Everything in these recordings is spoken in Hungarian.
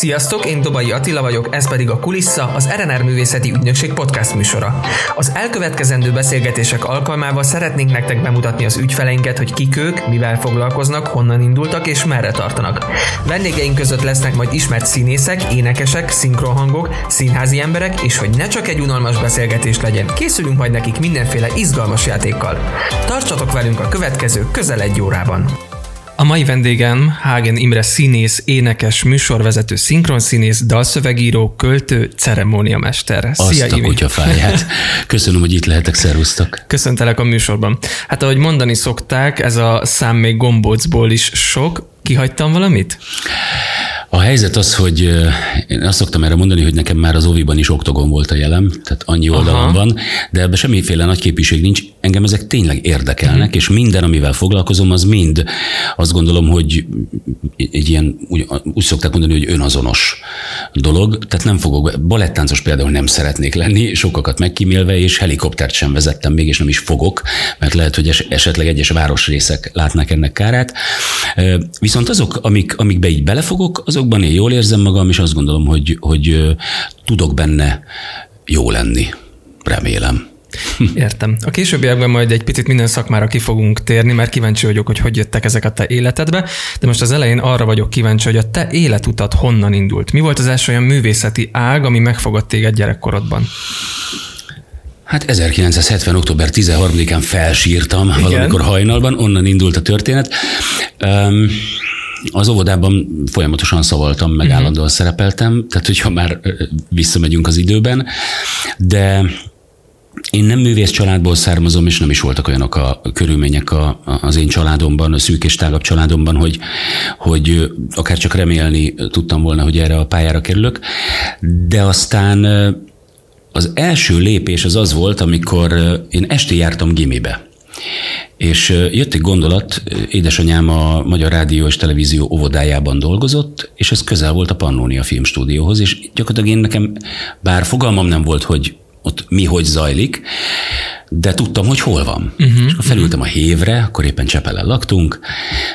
Sziasztok, én Dobai Attila vagyok, ez pedig a Kulissa, az RNR Művészeti Ügynökség podcast műsora. Az elkövetkezendő beszélgetések alkalmával szeretnénk nektek bemutatni az ügyfeleinket, hogy kik ők, mivel foglalkoznak, honnan indultak és merre tartanak. Vendégeink között lesznek majd ismert színészek, énekesek, szinkronhangok, színházi emberek, és hogy ne csak egy unalmas beszélgetés legyen, készülünk majd nekik mindenféle izgalmas játékkal. Tartsatok velünk a következő közel egy órában! A mai vendégem Hagen Imre színész, énekes, műsorvezető, szinkronszínész, dalszövegíró, költő, ceremóniamester. Szia, Azt a kutyafáját. Köszönöm, hogy itt lehetek, szervusztok. Köszöntelek a műsorban. Hát ahogy mondani szokták, ez a szám még gombócból is sok. Kihagytam valamit? A helyzet az, hogy én azt szoktam erre mondani, hogy nekem már az óviban is oktogon volt a jelem, tehát annyi oldalon Aha. van, de ebben semmiféle nagy képviség nincs. Engem ezek tényleg érdekelnek, uh-huh. és minden, amivel foglalkozom, az mind azt gondolom, hogy egy ilyen, úgy, úgy szokták mondani, hogy önazonos dolog. Tehát nem fogok, balettáncos például nem szeretnék lenni, sokakat megkímélve, és helikoptert sem vezettem még, és nem is fogok, mert lehet, hogy esetleg egyes városrészek látnak ennek kárát. Viszont azok, amik, amikbe így belefogok, azok azokban én jól érzem magam, és azt gondolom, hogy, hogy tudok benne jó lenni. Remélem. Értem. A későbbiekben majd egy picit minden szakmára ki fogunk térni, mert kíváncsi vagyok, hogy hogy jöttek ezek a te életedbe, de most az elején arra vagyok kíváncsi, hogy a te életutat honnan indult. Mi volt az első olyan művészeti ág, ami megfogott téged gyerekkorodban? Hát 1970. október 13-án felsírtam Igen. valamikor hajnalban, onnan indult a történet. Um, az óvodában folyamatosan szavaltam, meg uh-huh. állandóan szerepeltem, tehát hogyha már visszamegyünk az időben, de én nem művész családból származom, és nem is voltak olyanok a körülmények a, az én családomban, a szűk és tágabb családomban, hogy, hogy akár csak remélni tudtam volna, hogy erre a pályára kerülök. De aztán az első lépés az az volt, amikor én este jártam gimibe. És jött egy gondolat, édesanyám a Magyar Rádió és Televízió óvodájában dolgozott, és ez közel volt a Pannonia Filmstúdióhoz, és gyakorlatilag én nekem, bár fogalmam nem volt, hogy ott mi hogy zajlik, de tudtam, hogy hol van. Uh-huh, és akkor felültem a hévre, akkor éppen Csepelen laktunk,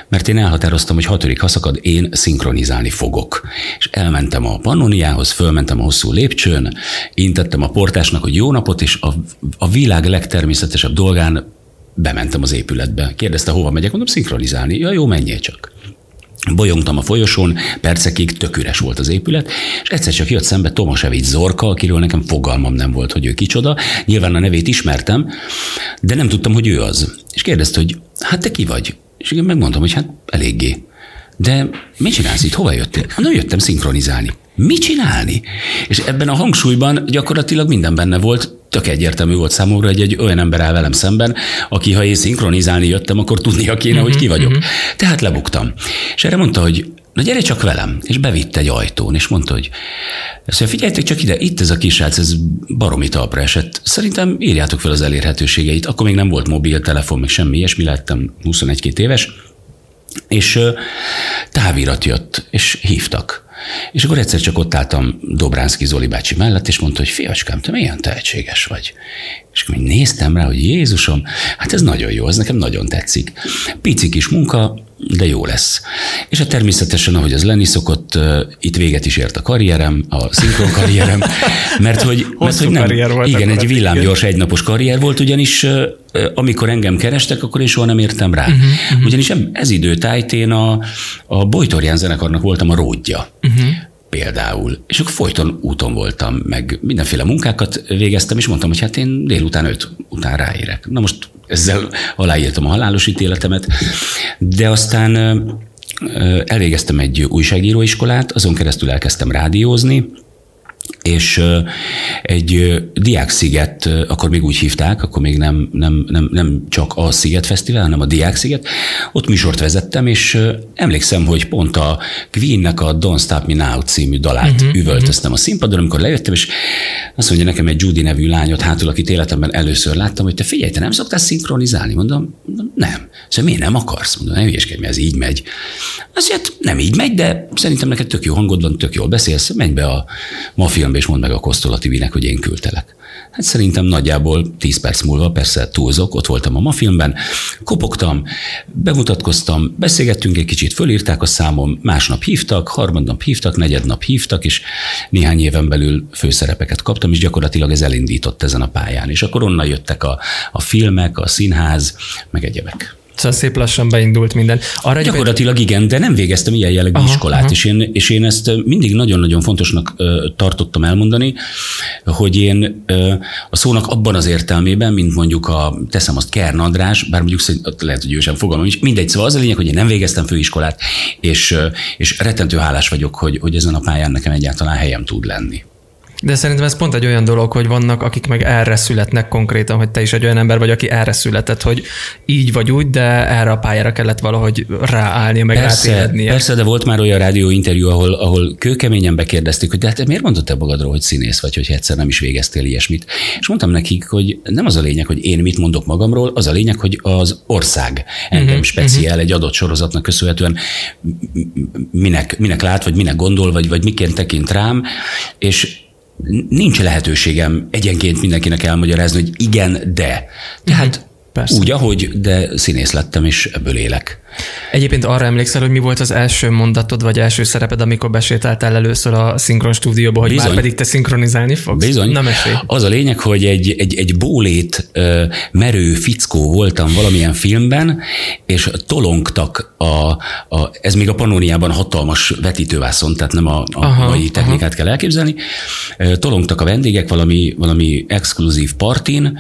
mert én elhatároztam, hogy hatodik haszakad én szinkronizálni fogok. És elmentem a pannoniához, fölmentem a hosszú lépcsőn, intettem a portásnak, hogy jó napot, és a, a világ legtermészetesebb dolgán bementem az épületbe. Kérdezte, hova megyek, mondom, szinkronizálni. Ja, jó, menjél csak. Bolyongtam a folyosón, percekig tök üres volt az épület, és egyszer csak jött szembe Tomasevic Zorka, akiről nekem fogalmam nem volt, hogy ő kicsoda. Nyilván a nevét ismertem, de nem tudtam, hogy ő az. És kérdezte, hogy hát te ki vagy? És én megmondtam, hogy hát eléggé. De mit csinálsz itt? Hova jöttél? Nem jöttem szinkronizálni. Mit csinálni? És ebben a hangsúlyban gyakorlatilag minden benne volt, tök egyértelmű volt számomra, hogy egy olyan ember áll velem szemben, aki ha én szinkronizálni jöttem, akkor tudnia kéne, uh-huh, hogy ki vagyok. Uh-huh. Tehát lebuktam. És erre mondta, hogy na gyere csak velem, és bevitt egy ajtón, és mondta, hogy mondja, figyeljetek csak ide, itt ez a kisrác, ez baromi talpra esett. Szerintem írjátok fel az elérhetőségeit. Akkor még nem volt mobiltelefon, még semmi ilyesmi, lettem 21-2 éves, és távirat jött, és hívtak. És akkor egyszer csak ott álltam Dobránszki Zoli bácsi mellett, és mondta, hogy fiacskám, te milyen tehetséges vagy. És akkor néztem rá, hogy Jézusom, hát ez nagyon jó, ez nekem nagyon tetszik. Pici kis munka, de jó lesz. És hát természetesen, ahogy az lenni szokott, itt véget is ért a karrierem, a szinkron karrierem, mert hogy, mert, hogy nem, volt igen, egy villámgyors egynapos karrier volt, ugyanis amikor engem kerestek, akkor én soha nem értem rá. Uh-huh, uh-huh. Ugyanis ez időtájt a, a Bojtorján zenekarnak voltam a ródja. Uh-huh például. És akkor folyton úton voltam, meg mindenféle munkákat végeztem, és mondtam, hogy hát én délután öt után ráérek. Na most ezzel aláírtam a halálos ítéletemet, de aztán elvégeztem egy újságíróiskolát, azon keresztül elkezdtem rádiózni, és egy Diáksziget, akkor még úgy hívták, akkor még nem, nem, nem, nem csak a Sziget Fesztivál, hanem a Diáksziget, ott műsort vezettem, és emlékszem, hogy pont a Queen-nek a Don't Stop Me Now című dalát uh-huh, üvöltöztem uh-huh. a színpadon, amikor lejöttem, és azt mondja nekem egy Judy nevű lányot hátul, akit életemben először láttam, hogy te figyelj, te nem szoktál szinkronizálni? Mondom, nem. Szóval miért nem akarsz? Mondom, nem hülyeskedj, ez így megy. Azért nem így megy, de szerintem neked tök jó hangod van, tök jól beszélsz, menj be a ma filmbe, és mondd meg a Kosztola TV-nek, hogy én küldtelek. Hát szerintem nagyjából 10 perc múlva, persze túlzok, ott voltam a ma filmben, kopogtam, bemutatkoztam, beszélgettünk egy kicsit, fölírták a számom, másnap hívtak, harmadnap hívtak, negyednap hívtak, és néhány éven belül főszerepeket kaptam, és gyakorlatilag ez elindított ezen a pályán. És akkor onnan jöttek a, a filmek, a színház, meg egyebek. Szóval szép lassan beindult minden. Arra Gyakorlatilag igen, de nem végeztem ilyen jellegű aha, iskolát, aha. És, én, és én ezt mindig nagyon-nagyon fontosnak ö, tartottam elmondani, hogy én ö, a szónak abban az értelmében, mint mondjuk a, teszem azt Kern András, bár mondjuk lehet, hogy ő sem fogalmam mindegy, szóval az a lényeg, hogy én nem végeztem főiskolát, és, és rettentő hálás vagyok, hogy, hogy ezen a pályán nekem egyáltalán helyem tud lenni. De szerintem ez pont egy olyan dolog, hogy vannak, akik meg erre születnek konkrétan, hogy te is egy olyan ember vagy, aki erre született, hogy így vagy úgy, de erre a pályára kellett valahogy ráállni, meg persze, Persze, de volt már olyan rádió interjú, ahol, ahol kőkeményen bekérdezték, hogy de hát miért mondod te magadról, hogy színész vagy, hogy egyszer nem is végeztél ilyesmit. És mondtam nekik, hogy nem az a lényeg, hogy én mit mondok magamról, az a lényeg, hogy az ország engem uh-huh, speciál uh-huh. egy adott sorozatnak köszönhetően minek, minek lát, vagy minek gondol, vagy, vagy miként tekint rám, és nincs lehetőségem egyenként mindenkinek elmagyarázni, hogy igen, de. Tehát mhm. Persze. Úgy, ahogy, de színész lettem, és ebből élek. Egyébként arra emlékszel, hogy mi volt az első mondatod, vagy első szereped, amikor besétáltál először a szinkron stúdióba, hogy Bizony. már pedig te szinkronizálni fogsz? Bizony. Na mesélj. Az a lényeg, hogy egy, egy, egy bólét merő fickó voltam valamilyen filmben, és tolongtak a, a ez még a Panóniában hatalmas vetítővászon, tehát nem a, a aha, mai technikát aha. kell elképzelni. Tolongtak a vendégek valami, valami exkluzív partin,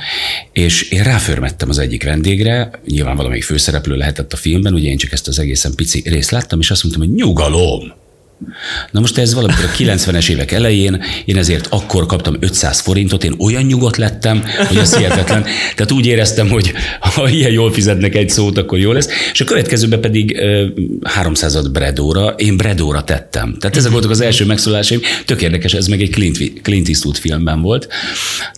és én ráförmettem az egyik vendégre, nyilván valamelyik főszereplő lehetett a filmben, ugye én csak ezt az egészen pici részt láttam, és azt mondtam, hogy nyugalom! Na most ez valamikor a 90-es évek elején, én ezért akkor kaptam 500 forintot, én olyan nyugodt lettem, hogy ez hihetetlen. Tehát úgy éreztem, hogy ha ilyen jól fizetnek egy szót, akkor jó lesz. És a következőben pedig 300 Bredóra, én Bredóra tettem. Tehát ezek voltak az első megszólásaim. Tök érdekes, ez meg egy Clint, Clint Eastwood filmben volt.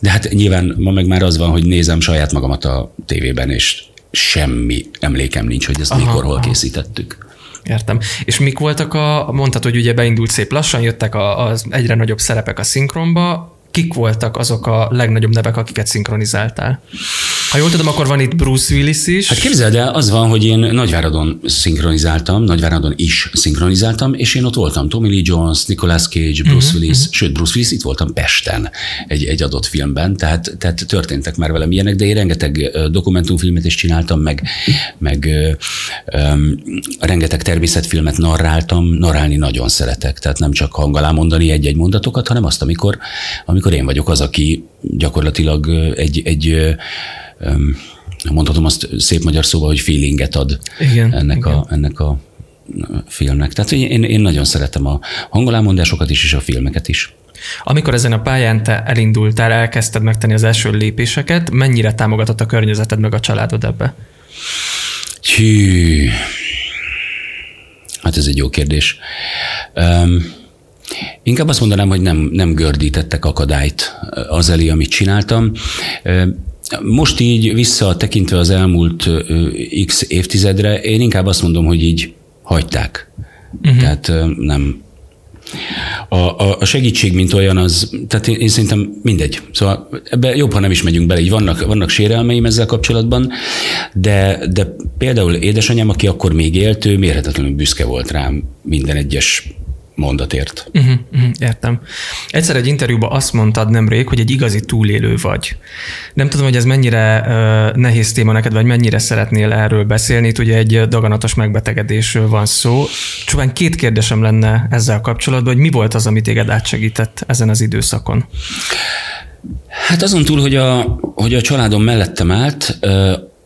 De hát nyilván ma meg már az van, hogy nézem saját magamat a tévében, és semmi emlékem nincs, hogy ezt aha, mikor, hol aha. készítettük. Értem. És mik voltak a, mondtad, hogy ugye beindult szép lassan, jöttek a, az egyre nagyobb szerepek a szinkronba, kik voltak azok a legnagyobb nevek, akiket szinkronizáltál? Ha jól tudom, akkor van itt Bruce Willis is. Hát képzeld el, az van, hogy én Nagyváradon szinkronizáltam, Nagyváradon is szinkronizáltam, és én ott voltam Tommy Lee Jones, Nicolas Cage, Bruce uh-huh, Willis, uh-huh. sőt, Bruce Willis itt voltam Pesten egy, egy adott filmben, tehát, tehát történtek már velem ilyenek, de én rengeteg dokumentumfilmet is csináltam, meg, meg um, rengeteg természetfilmet narráltam, narrálni nagyon szeretek, tehát nem csak hangalá mondani egy-egy mondatokat, hanem azt, amikor, amikor én vagyok az, aki gyakorlatilag egy, egy mondhatom azt szép magyar szóval, hogy feelinget ad igen, ennek, igen. A, ennek a filmnek. Tehát én, én nagyon szeretem a hangolámondásokat is, és a filmeket is. Amikor ezen a pályán te elindultál, elkezdted megtenni az első lépéseket, mennyire támogatott a környezeted meg a családod ebbe? Hű, hát ez egy jó kérdés. Um, Inkább azt mondanám, hogy nem, nem gördítettek akadályt az elé, amit csináltam. Most így visszatekintve az elmúlt x évtizedre, én inkább azt mondom, hogy így hagyták. Uh-huh. Tehát nem. A, a, a segítség, mint olyan, az, tehát én, én szerintem mindegy. Szóval ebbe jobb, ha nem is megyünk bele, így vannak, vannak sérelmeim ezzel kapcsolatban, de, de például édesanyám, aki akkor még élt, ő mérhetetlenül büszke volt rám minden egyes mondatért. Uh-huh, uh-huh, értem. Egyszer egy interjúban azt mondtad nemrég, hogy egy igazi túlélő vagy. Nem tudom, hogy ez mennyire uh, nehéz téma neked, vagy mennyire szeretnél erről beszélni. Itt ugye egy daganatos megbetegedésről van szó. Csupán két kérdésem lenne ezzel kapcsolatban, hogy mi volt az, amit téged átsegített ezen az időszakon? Hát azon túl, hogy a, hogy a családom mellettem állt,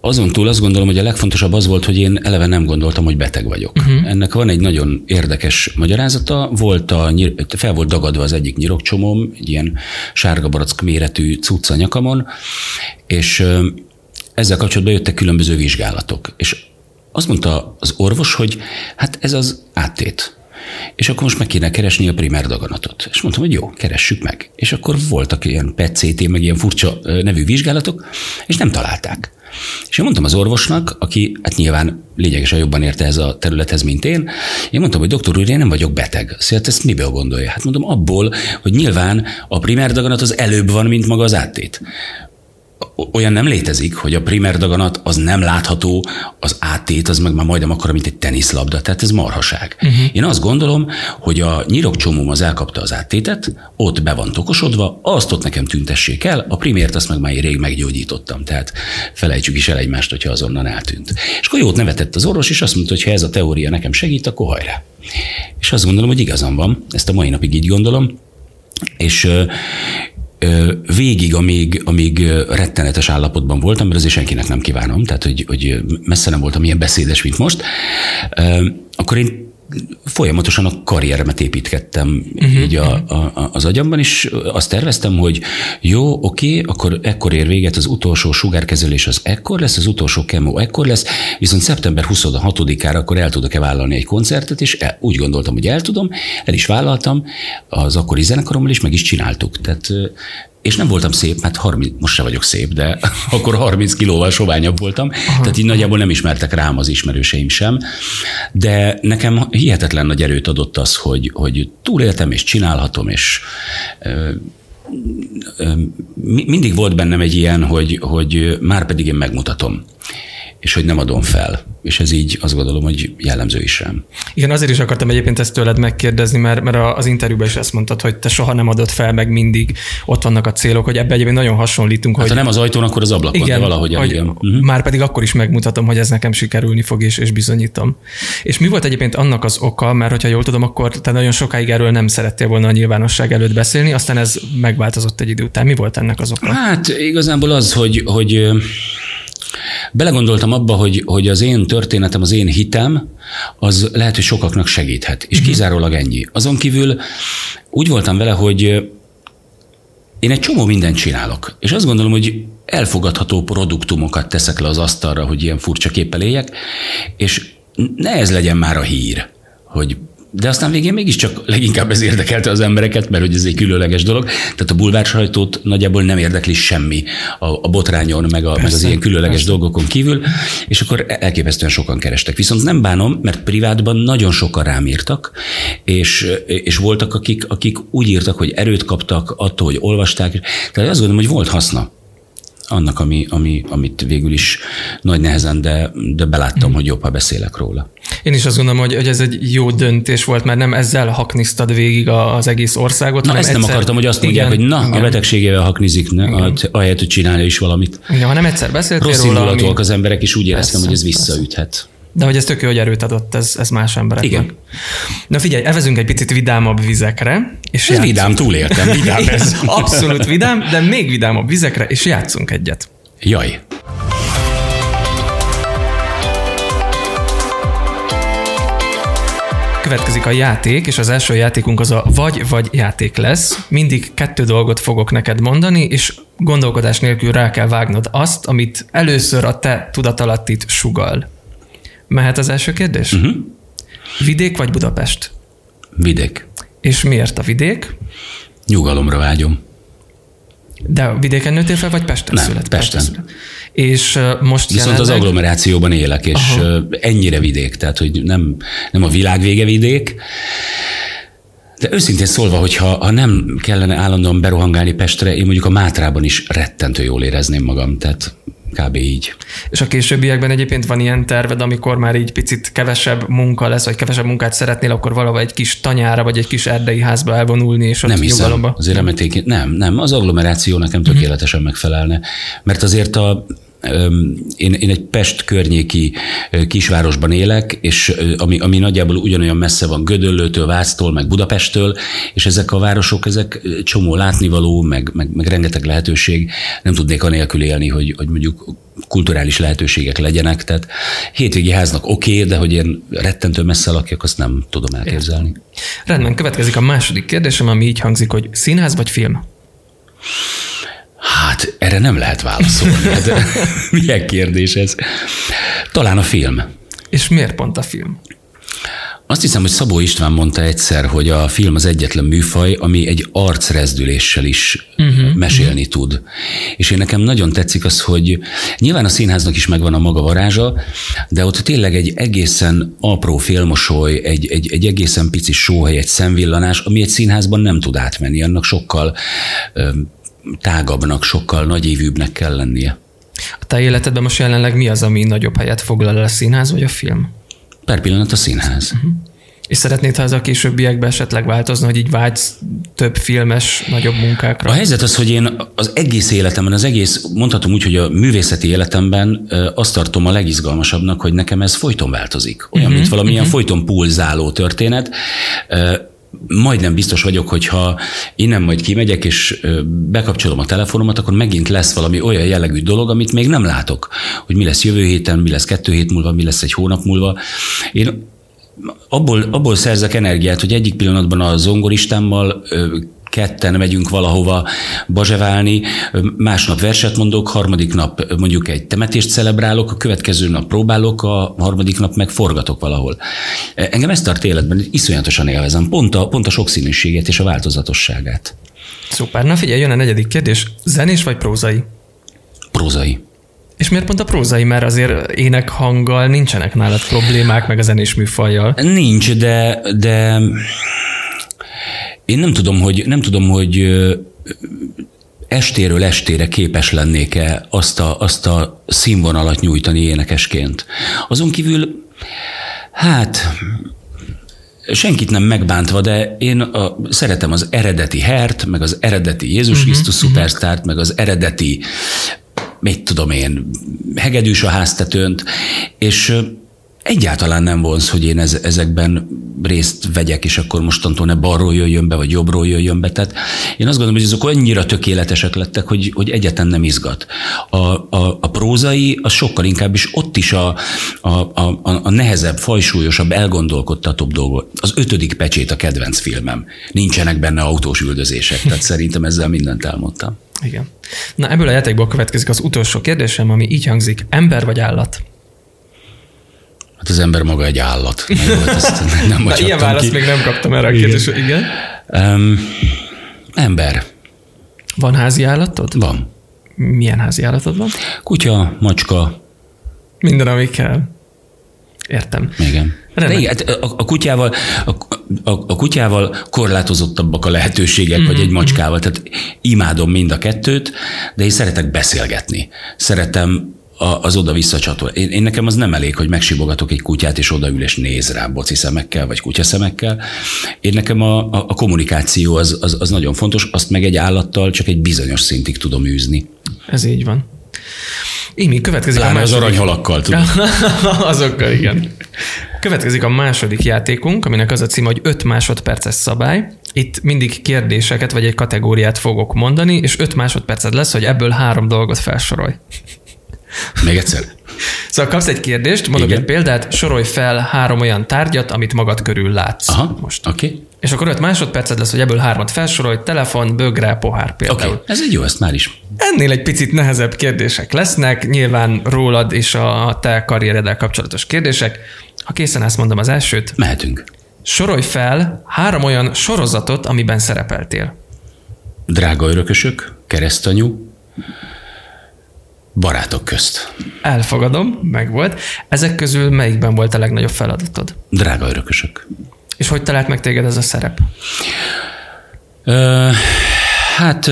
azon túl azt gondolom, hogy a legfontosabb az volt, hogy én eleve nem gondoltam, hogy beteg vagyok. Uh-huh. Ennek van egy nagyon érdekes magyarázata. Volt a, fel volt dagadva az egyik nyirokcsomóm, egy ilyen sárga barack méretű cucca nyakamon, és ezzel kapcsolatban jöttek különböző vizsgálatok. És azt mondta az orvos, hogy hát ez az áttét. És akkor most meg kéne keresni a primer daganatot. És mondtam, hogy jó, keressük meg. És akkor voltak ilyen PET-CT, meg ilyen furcsa nevű vizsgálatok, és nem találták. És én mondtam az orvosnak, aki hát nyilván lényegesen jobban érte ez a területhez, mint én, én mondtam, hogy doktor úr, én nem vagyok beteg. Szóval ezt miből gondolja? Hát mondom, abból, hogy nyilván a primer daganat az előbb van, mint maga az áttét olyan nem létezik, hogy a primer daganat az nem látható, az átét az meg már majdnem akkora, mint egy teniszlabda, tehát ez marhaság. Uh-huh. Én azt gondolom, hogy a nyirokcsomóm az elkapta az áttétet, ott be van tokosodva, azt ott nekem tüntessék el, a primért azt meg már rég meggyógyítottam, tehát felejtsük is el egymást, hogyha azonnal eltűnt. És akkor jót nevetett az orvos, és azt mondta, hogy ha ez a teória nekem segít, akkor hajrá. És azt gondolom, hogy igazam van, ezt a mai napig így gondolom, és végig, amíg, amíg rettenetes állapotban voltam, mert azért senkinek nem kívánom, tehát hogy, hogy messze nem voltam ilyen beszédes, mint most, akkor én folyamatosan a karrieremet építgettem uh-huh, így a, a, az agyamban, és azt terveztem, hogy jó, oké, akkor ekkor ér véget az utolsó sugárkezelés, az ekkor lesz, az utolsó kemó ekkor lesz, viszont szeptember 26-ára akkor el tudok-e vállalni egy koncertet, és el, úgy gondoltam, hogy el tudom, el is vállaltam, az akkori zenekarommal is meg is csináltuk. Tehát és nem voltam szép, mert 30, most se vagyok szép, de akkor 30 kilóval soványabb voltam, Aha. tehát így nagyjából nem ismertek rám az ismerőseim sem, de nekem hihetetlen nagy erőt adott az, hogy, hogy túléltem és csinálhatom, és mindig volt bennem egy ilyen, hogy, hogy már pedig én megmutatom és hogy nem adom fel. És ez így azt gondolom, hogy jellemző is rám. Igen, azért is akartam egyébként ezt tőled megkérdezni, mert, mert az interjúban is ezt mondtad, hogy te soha nem adod fel, meg mindig ott vannak a célok, hogy ebbe egyébként nagyon hasonlítunk. Hát hogy, ha nem az ajtón, akkor az ablakon, igen, de valahogy hogy igen. Uh-huh. Már pedig akkor is megmutatom, hogy ez nekem sikerülni fog, és, és bizonyítom. És mi volt egyébként annak az oka, mert hogyha jól tudom, akkor te nagyon sokáig erről nem szerettél volna a nyilvánosság előtt beszélni, aztán ez megváltozott egy idő után. Mi volt ennek az oka? Hát igazából az, hogy, hogy Belegondoltam abba, hogy, hogy az én történetem, az én hitem, az lehet, hogy sokaknak segíthet, és uh-huh. kizárólag ennyi. Azon kívül úgy voltam vele, hogy én egy csomó mindent csinálok, és azt gondolom, hogy elfogadható produktumokat teszek le az asztalra, hogy ilyen furcsa képpel éljek, és ne ez legyen már a hír, hogy de aztán végén mégiscsak leginkább ez érdekelte az embereket, mert hogy ez egy különleges dolog. Tehát a bulvár sajtót nagyjából nem érdekli semmi a, a botrányon, meg, a, meg az ilyen különleges persze. dolgokon kívül, és akkor elképesztően sokan kerestek. Viszont nem bánom, mert privátban nagyon sokan rám írtak, és, és voltak, akik, akik úgy írtak, hogy erőt kaptak attól, hogy olvasták. Tehát azt gondolom, hogy volt haszna annak, ami, ami, amit végül is nagy nehezen, de, de beláttam, mm. hogy jobb, ha beszélek róla. Én is azt gondolom, hogy, hogy ez egy jó döntés volt, mert nem ezzel haknisztad végig az egész országot. Na, ezt egyszer... nem akartam, hogy azt mondják, igen, hogy na, igen. a betegségével haknizik, ne, ahelyett, hogy csinálja is valamit. Igen, ha nem egyszer beszéltél Rossz róla. Rossz ami... az emberek, is úgy éreztem, persze, hogy ez visszaüthet. Persze. De hogy ez tök jó, hogy erőt adott ez, ez más embereknek. Igen. Na figyelj, evezünk egy picit vidámabb vizekre. És ez játszunk. vidám, túléltem, vidám ez. Abszolút vidám, de még vidámabb vizekre, és játszunk egyet. Jaj. Következik a játék, és az első játékunk az a vagy-vagy játék lesz. Mindig kettő dolgot fogok neked mondani, és gondolkodás nélkül rá kell vágnod azt, amit először a te tudatalattit sugal. Mehet az első kérdés? Uh-huh. Vidék vagy Budapest? Vidék. És miért a vidék? Nyugalomra vágyom. De vidéken nőttél fel, vagy Pesten Nem, szület? Pesten. Pesten És most Viszont jelenleg... az agglomerációban élek, és Aha. ennyire vidék, tehát hogy nem, nem a világ vége vidék, de őszintén szólva, hogyha ha nem kellene állandóan berohangálni Pestre, én mondjuk a Mátrában is rettentő jól érezném magam, tehát kb. így. És a későbbiekben egyébként van ilyen terved, amikor már így picit kevesebb munka lesz, vagy kevesebb munkát szeretnél, akkor valahol egy kis tanyára, vagy egy kis erdei házba elvonulni, és ott Nem hiszem, nyugalomba. azért remeték, nem, nem, az agglomeráció nekem tökéletesen megfelelne, mert azért a én, én egy Pest környéki kisvárosban élek, és ami, ami nagyjából ugyanolyan messze van Gödöllőtől, Váctól, meg Budapesttől, és ezek a városok, ezek csomó látnivaló, meg, meg, meg rengeteg lehetőség. Nem tudnék anélkül élni, hogy, hogy mondjuk kulturális lehetőségek legyenek. Tehát hétvégi háznak oké, okay, de hogy én rettentő messze lakjak, azt nem tudom elképzelni. Rendben, következik a második kérdésem, ami így hangzik, hogy színház vagy film? Hát erre nem lehet válaszolni. Hát, milyen kérdés ez? Talán a film. És miért pont a film? Azt hiszem, hogy Szabó István mondta egyszer, hogy a film az egyetlen műfaj, ami egy arcrezdüléssel is uh-huh, mesélni uh-huh. tud. És én nekem nagyon tetszik az, hogy nyilván a színháznak is megvan a maga varázsa, de ott tényleg egy egészen apró félmosoly, egy, egy, egy egészen pici sóhely, egy szemvillanás, ami egy színházban nem tud átmenni. Annak sokkal tágabbnak, sokkal nagyévűbbnek kell lennie. A te életedben most jelenleg mi az, ami nagyobb helyet foglal el a színház vagy a film? Per pillanat a színház. Uh-huh. És szeretnéd, ha ez a későbbiekben esetleg változna, hogy így vágysz több filmes, nagyobb munkákra? A helyzet az, hogy én az egész életemben, az egész, mondhatom úgy, hogy a művészeti életemben azt tartom a legizgalmasabbnak, hogy nekem ez folyton változik. Olyan, uh-huh, mint valamilyen uh-huh. folyton pulzáló történet majdnem biztos vagyok, hogy ha innen majd kimegyek, és bekapcsolom a telefonomat, akkor megint lesz valami olyan jellegű dolog, amit még nem látok, hogy mi lesz jövő héten, mi lesz kettő hét múlva, mi lesz egy hónap múlva. Én abból, abból szerzek energiát, hogy egyik pillanatban a zongoristámmal ketten megyünk valahova bazseválni, másnap verset mondok, harmadik nap mondjuk egy temetést celebrálok, a következő nap próbálok, a harmadik nap meg forgatok valahol. Engem ezt tart életben, iszonyatosan élvezem, pont a, pont a sokszínűséget és a változatosságát. Szuper, na figyelj, jön a negyedik kérdés. Zenés vagy prózai? Prózai. És miért pont a prózai? Mert azért énekhanggal nincsenek nálad problémák, meg a zenés műfajjal. Nincs, de, de én nem tudom, hogy, nem tudom, hogy estéről estére képes lennék-e azt a, azt a színvonalat nyújtani énekesként. Azon kívül, hát senkit nem megbántva, de én a, szeretem az eredeti Hert, meg az eredeti Jézus uh-huh, Krisztus uh-huh. szupersztárt, meg az eredeti, mit tudom én, hegedűs a háztetőnt, és egyáltalán nem vonz, hogy én ez, ezekben részt vegyek, és akkor mostantól ne balról jöjjön be, vagy jobbról jöjjön be. Tehát én azt gondolom, hogy azok annyira tökéletesek lettek, hogy, hogy egyetlen nem izgat. A, a, a prózai az sokkal inkább is ott is a, a, a, a nehezebb, fajsúlyosabb, elgondolkodtatóbb dolgok. Az ötödik pecsét a kedvenc filmem. Nincsenek benne autós üldözések, tehát szerintem ezzel mindent elmondtam. Igen. Na ebből a játékból következik az utolsó kérdésem, ami így hangzik. Ember vagy állat? Hát az ember maga egy állat. Volt, ezt nem Na, ilyen választ még nem kaptam erre a kérdésre. Igen. Um, ember. Van házi állatod? Van. Milyen házi állatod van? Kutya, macska. Minden, ami kell. Értem. Igen. De igen, hát a, a, kutyával, a, a, a kutyával korlátozottabbak a lehetőségek, mm-hmm. vagy egy mhm, macskával. Tehát imádom mind a kettőt, de én szeretek beszélgetni. Szeretem az oda-vissza csatol. Én, én, nekem az nem elég, hogy megsibogatok egy kutyát, és odaül és néz rám boci szemekkel, vagy kutyaszemekkel. Én nekem a, a, a kommunikáció az, az, az nagyon fontos, azt meg egy állattal csak egy bizonyos szintig tudom űzni. Ez így van. Imi, következik Pláne a második... az aranyhalakkal, tudom. Azokkal, igen. Következik a második játékunk, aminek az a cím, hogy 5 másodperces szabály. Itt mindig kérdéseket vagy egy kategóriát fogok mondani, és 5 másodperced lesz, hogy ebből három dolgot felsorolj. Még egyszer. Szóval kapsz egy kérdést, mondok Igen. egy példát, sorolj fel három olyan tárgyat, amit magad körül látsz. Aha, most. Oké. Okay. És akkor öt másodperced lesz, hogy ebből hármat felsorolj, telefon, bögre, pohár például. Oké, okay. ez egy jó, ezt már is. Ennél egy picit nehezebb kérdések lesznek, nyilván rólad és a te karriereddel kapcsolatos kérdések. Ha készen állsz, mondom az elsőt. Mehetünk. Sorolj fel három olyan sorozatot, amiben szerepeltél. Drága örökösök, keresztanyú, Barátok közt. Elfogadom, meg volt. Ezek közül melyikben volt a legnagyobb feladatod? Drága örökösök. És hogy talált meg téged ez a szerep? Ö, hát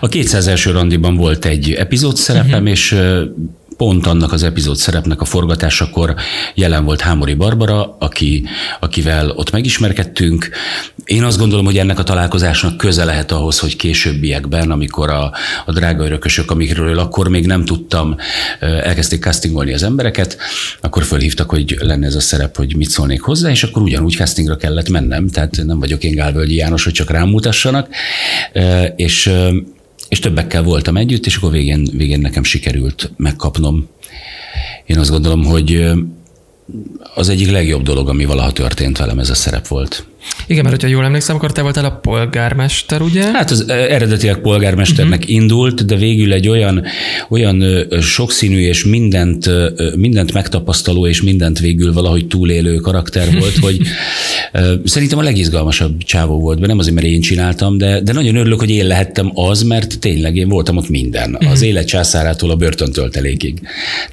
a 200 első randiban volt egy epizód szerepem, uh-huh. és pont annak az epizód szerepnek a forgatásakor jelen volt Hámori Barbara, aki, akivel ott megismerkedtünk. Én azt gondolom, hogy ennek a találkozásnak köze lehet ahhoz, hogy későbbiekben, amikor a, a drága örökösök, amikről akkor még nem tudtam, elkezdték castingolni az embereket, akkor fölhívtak, hogy lenne ez a szerep, hogy mit szólnék hozzá, és akkor ugyanúgy castingra kellett mennem, tehát nem vagyok én Gálvölgyi János, hogy csak rám mutassanak, és és többekkel voltam együtt, és akkor végén, végén nekem sikerült megkapnom. Én azt gondolom, hogy az egyik legjobb dolog, ami valaha történt velem, ez a szerep volt. Igen, mert hogyha jól emlékszem, akkor te voltál a polgármester, ugye? Hát az eredetileg polgármesternek uh-huh. indult, de végül egy olyan, olyan sokszínű és mindent, mindent megtapasztaló és mindent végül valahogy túlélő karakter volt, hogy szerintem a legizgalmasabb csávó volt, mert nem azért, mert én csináltam, de, de nagyon örülök, hogy én lehettem az, mert tényleg én voltam ott minden. Uh-huh. Az élet császárától a börtöntöltelékig.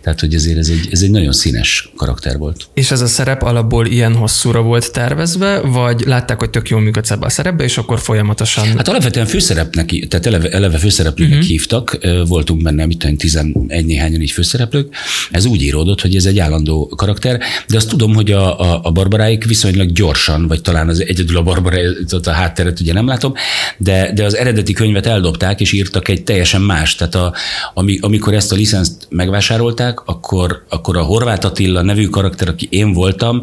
Tehát, hogy ezért ez egy, ez egy nagyon színes karakter volt. És ez a szerep alapból ilyen hosszúra volt tervezve, vagy látták, hogy tök jól működsz ebbe a szerepbe, és akkor folyamatosan... Hát alapvetően főszerepnek, tehát eleve, eleve főszereplőnek uh-huh. hívtak, voltunk benne, mit tudom, 11 néhányan így főszereplők. Ez úgy íródott, hogy ez egy állandó karakter, de azt tudom, hogy a, a, a barbaráik viszonylag gyorsan, vagy talán az egyedül a barbaráik, a hátteret ugye nem látom, de, de az eredeti könyvet eldobták, és írtak egy teljesen más. Tehát a, ami, amikor ezt a licenszt megvásárolták, akkor, akkor a Horváth Attila nevű karakter, aki én voltam,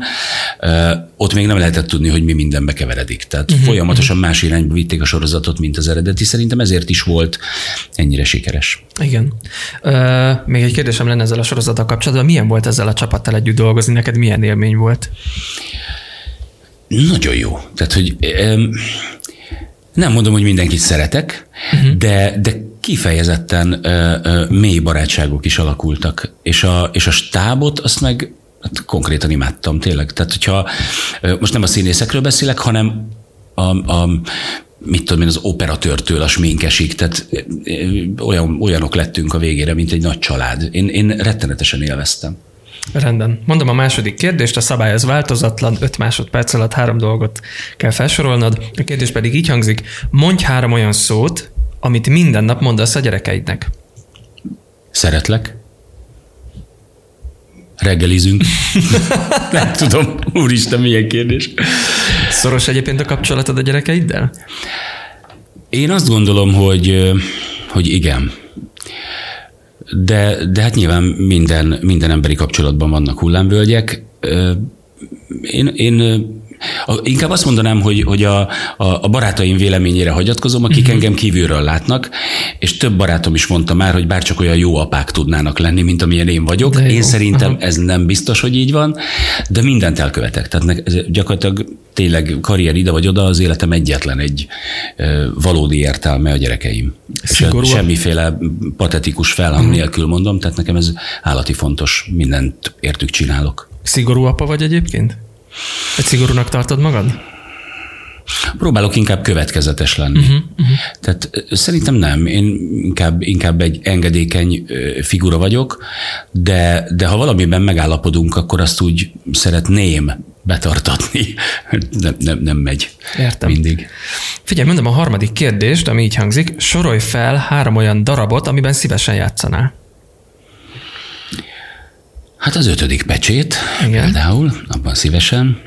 ott még nem lehetett tudni, hogy mi mindenbe keveredik. Tehát uh-huh, folyamatosan más irányba vitték a sorozatot, mint az eredeti. Szerintem ezért is volt ennyire sikeres. Igen. Uh, még egy kérdésem lenne ezzel a sorozattal kapcsolatban. Milyen volt ezzel a csapattal együtt dolgozni? Neked milyen élmény volt? Nagyon jó. Tehát, hogy nem mondom, hogy mindenkit szeretek, uh-huh. de, de kifejezetten ö, ö, mély barátságok is alakultak. És a, és a stábot azt meg hát konkrétan imádtam tényleg. Tehát, hogyha most nem a színészekről beszélek, hanem a, a mit tudom én, az operatőrtől a sminkesig, tehát olyan, olyanok lettünk a végére, mint egy nagy család. Én, én rettenetesen élveztem. Rendben. Mondom a második kérdést, a szabály az változatlan, 5 másodperc alatt három dolgot kell felsorolnod. A kérdés pedig így hangzik, mondj három olyan szót, amit minden nap mondasz a gyerekeidnek. Szeretlek. Reggelizünk. Nem tudom, úristen, milyen kérdés. Szoros egyébként a kapcsolatod a gyerekeiddel? Én azt gondolom, hogy, hogy igen. De, de hát nyilván minden, minden emberi kapcsolatban vannak hullámvölgyek. Én, én Inkább azt mondanám, hogy, hogy a, a, a barátaim véleményére hagyatkozom, akik uh-huh. engem kívülről látnak, és több barátom is mondta már, hogy bárcsak olyan jó apák tudnának lenni, mint amilyen én vagyok. Én szerintem Aha. ez nem biztos, hogy így van, de mindent elkövetek. Tehát gyakorlatilag tényleg karrier ide vagy oda, az életem egyetlen egy valódi értelme a gyerekeim. Szigorúan. És semmiféle patetikus felhang uh-huh. nélkül mondom, tehát nekem ez állati fontos, mindent értük csinálok. Szigorú apa vagy egyébként? Egy szigorúnak tartod magad? Próbálok inkább következetes lenni. Uh-huh, uh-huh. Tehát szerintem nem. Én inkább, inkább egy engedékeny figura vagyok, de, de ha valamiben megállapodunk, akkor azt úgy szeretném betartatni. Nem, nem, nem megy Értem. mindig. Figyelj, mondom a harmadik kérdést, ami így hangzik. Sorolj fel három olyan darabot, amiben szívesen játszanál. Hát az ötödik pecsét Igen. például, abban szívesen.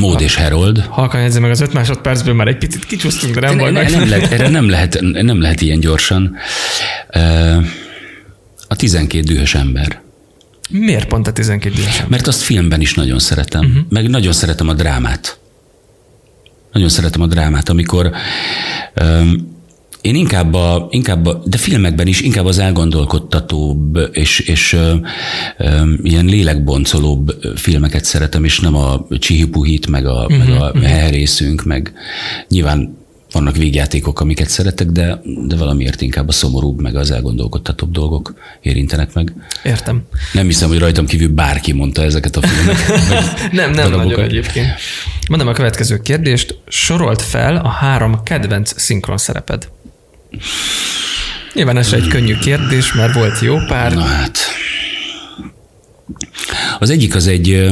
Mód és Herold. Halkan jegyzi meg az öt másodpercből, már egy picit kicsúsztunk, de nem baj. Ne, nem lehet, erre nem lehet, nem lehet ilyen gyorsan. A tizenkét dühös ember. Miért pont a tizenkét dühös ember? Mert azt filmben is nagyon szeretem. Uh-huh. Meg nagyon szeretem a drámát. Nagyon szeretem a drámát, amikor um, én inkább, a, inkább a, de filmekben is inkább az elgondolkodtatóbb és, és ö, ö, ilyen lélekboncolóbb filmeket szeretem, és nem a csihipuhit, meg a, uh-huh, meg a uh-huh. herészünk, meg nyilván vannak végjátékok, amiket szeretek, de, de valamiért inkább a szomorúbb, meg az elgondolkodtatóbb dolgok érintenek meg. Értem. Nem hiszem, hogy rajtam kívül bárki mondta ezeket a filmeket. nem, nem nagyon egyébként. Mondom a következő kérdést. Sorolt fel a három kedvenc szinkron szereped. Nyilván ez egy könnyű kérdés, mert volt jó pár. Na hát. Az egyik az egy,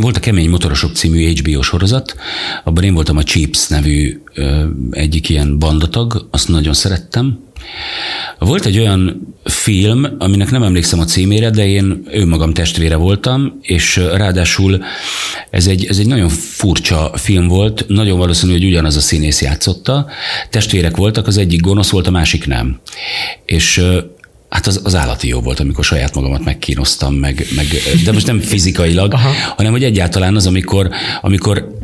volt a Kemény Motorosok című HBO sorozat, abban én voltam a Chips nevű egyik ilyen bandatag, azt nagyon szerettem. Volt egy olyan film, aminek nem emlékszem a címére, de én ő magam testvére voltam, és ráadásul ez egy, ez egy nagyon furcsa film volt, nagyon valószínű, hogy ugyanaz a színész játszotta. Testvérek voltak, az egyik gonosz volt, a másik nem. És Hát az, az állati jó volt, amikor saját magamat megkínoztam, meg, meg, de most nem fizikailag, Aha. hanem hogy egyáltalán az, amikor, amikor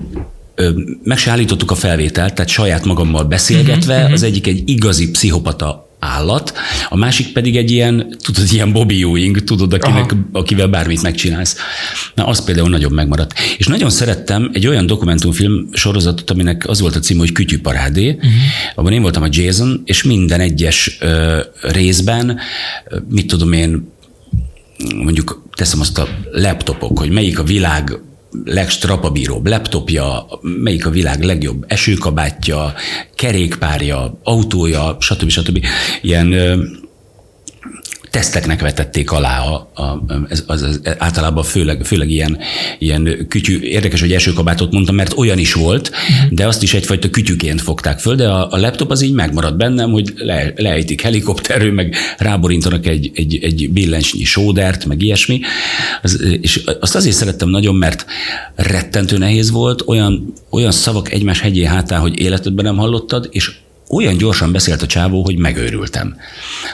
meg se állítottuk a felvételt, tehát saját magammal beszélgetve, uh-huh, az egyik egy igazi pszichopata állat, a másik pedig egy ilyen, tudod, ilyen Bobby Ewing, tudod, akinek, akivel bármit megcsinálsz. Na, az például nagyon megmaradt. És nagyon szerettem egy olyan dokumentumfilm sorozatot, aminek az volt a cím, hogy Kütyűparádé. Uh-huh. Abban én voltam a Jason, és minden egyes ö, részben, mit tudom én, mondjuk teszem azt a laptopok, hogy melyik a világ legstrapabíróbb laptopja, melyik a világ legjobb esőkabátja, kerékpárja, autója, stb. stb. Ilyen teszteknek vetették alá, a, a, ez, az, az, általában főleg, főleg ilyen, ilyen kütyű, érdekes, hogy esőkabátot mondtam, mert olyan is volt, de azt is egyfajta kütyüként fogták föl, de a, a laptop az így megmaradt bennem, hogy le, leejtik helikopterről, meg ráborintanak egy, egy, egy billencsnyi sódert, meg ilyesmi. Az, és azt azért szerettem nagyon, mert rettentő nehéz volt, olyan, olyan szavak egymás hegyé hátán, hogy életedben nem hallottad, és olyan gyorsan beszélt a csávó, hogy megőrültem.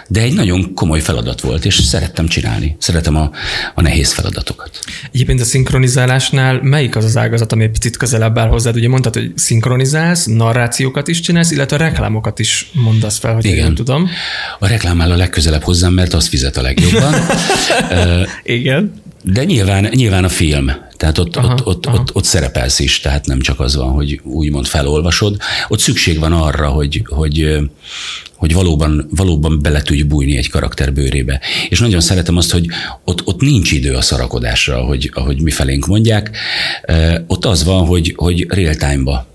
De egy nagyon komoly feladat volt, és szerettem csinálni. Szeretem a, a nehéz feladatokat. Egyébként a szinkronizálásnál melyik az az ágazat, ami egy picit közelebb áll hozzád? Ugye mondtad, hogy szinkronizálsz, narrációkat is csinálsz, illetve a reklámokat is mondasz fel, hogy Igen. én tudom. A reklám áll a legközelebb hozzám, mert az fizet a legjobban. Igen. De nyilván, nyilván a film. Tehát ott, aha, ott, ott, aha. ott, ott szerepelsz is, tehát nem csak az van, hogy úgymond felolvasod. Ott szükség van arra, hogy, hogy, hogy valóban, valóban bele tudj bújni egy karakter bőrébe. És nagyon szeretem azt, hogy ott, ott nincs idő a szarakodásra, ahogy, ahogy mi felénk mondják. Ott az van, hogy, hogy real time-ba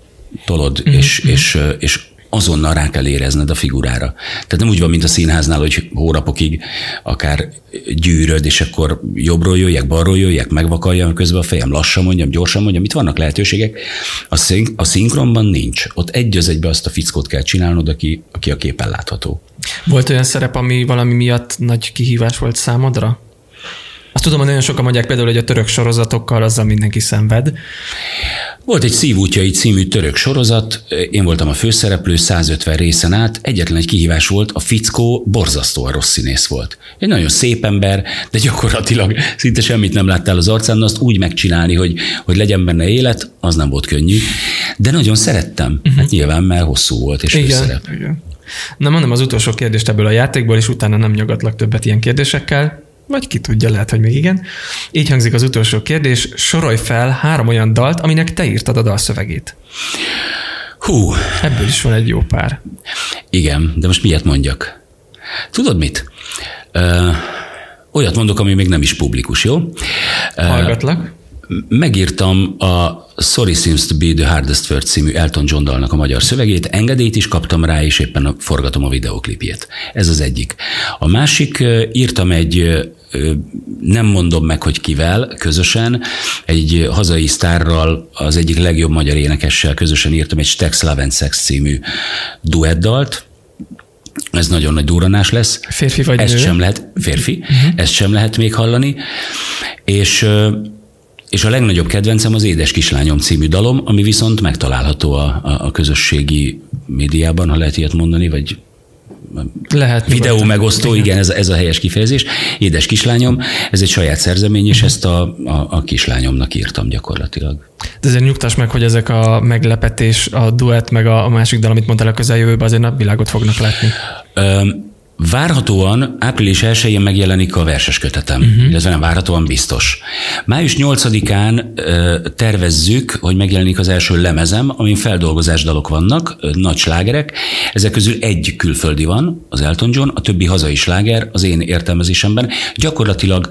tolod, mm-hmm. és, és, és azonnal rá kell érezned a figurára. Tehát nem úgy van, mint a színháznál, hogy hónapokig akár gyűröd, és akkor jobbról jöjjek, balról jöjjek, megvakaljam közben a fejem, lassan mondjam, gyorsan mondjam, itt vannak lehetőségek. A, szink, a szinkronban nincs. Ott egy az egybe azt a fickót kell csinálnod, aki, aki a képen látható. Volt olyan szerep, ami valami miatt nagy kihívás volt számodra? Azt tudom, hogy nagyon sokan mondják például, hogy a török sorozatokkal azzal mindenki szenved. Volt egy Szívútjai című török sorozat, én voltam a főszereplő 150 részen át, egyetlen egy kihívás volt, a fickó borzasztóan rossz színész volt. Egy nagyon szép ember, de gyakorlatilag szinte semmit nem láttál az arcán, azt úgy megcsinálni, hogy, hogy legyen benne élet, az nem volt könnyű. De nagyon szerettem, uh-huh. hát nyilván, mert hosszú volt és igen, főszerep. Igen. Na mondom az utolsó kérdést ebből a játékból, és utána nem nyugatlak többet ilyen kérdésekkel. Vagy ki tudja, lehet, hogy még igen. Így hangzik az utolsó kérdés. Sorolj fel három olyan dalt, aminek te írtad a dalszövegét. Hú. Ebből is van egy jó pár. Igen, de most miért mondjak? Tudod mit? Ö, olyat mondok, ami még nem is publikus, jó? Hallgatlak. Megírtam a Sorry Seems to be the Hardest Word című Elton John dalnak a magyar szövegét, engedélyt is kaptam rá, és éppen forgatom a videoklipjét. Ez az egyik. A másik, írtam egy nem mondom meg, hogy kivel, közösen, egy hazai sztárral, az egyik legjobb magyar énekessel közösen írtam egy Stex Love and Sex című duettdalt, ez nagyon nagy duranás lesz. Férfi vagy Ezt nő? sem lehet, férfi, uh-huh. ezt sem lehet még hallani. És és a legnagyobb kedvencem az Édes Kislányom című dalom, ami viszont megtalálható a, a, a közösségi médiában, ha lehet ilyet mondani, vagy lehet. Videó nyugodtan. megosztó, igen, ez, ez a helyes kifejezés. Édes kislányom, ez egy saját szerzemény, és ezt a, a, a kislányomnak írtam gyakorlatilag. De azért nyugtass meg, hogy ezek a meglepetés, a duett, meg a, a másik dal, amit mondtál a közeljövőben, azért napvilágot fognak látni. Um, Várhatóan április 1-én megjelenik a verses kötetem, uh-huh. illetve nem várhatóan biztos. Május 8-án tervezzük, hogy megjelenik az első lemezem, amin feldolgozás dalok vannak, nagy slágerek. Ezek közül egy külföldi van, az Elton John, a többi hazai sláger az én értelmezésemben. Gyakorlatilag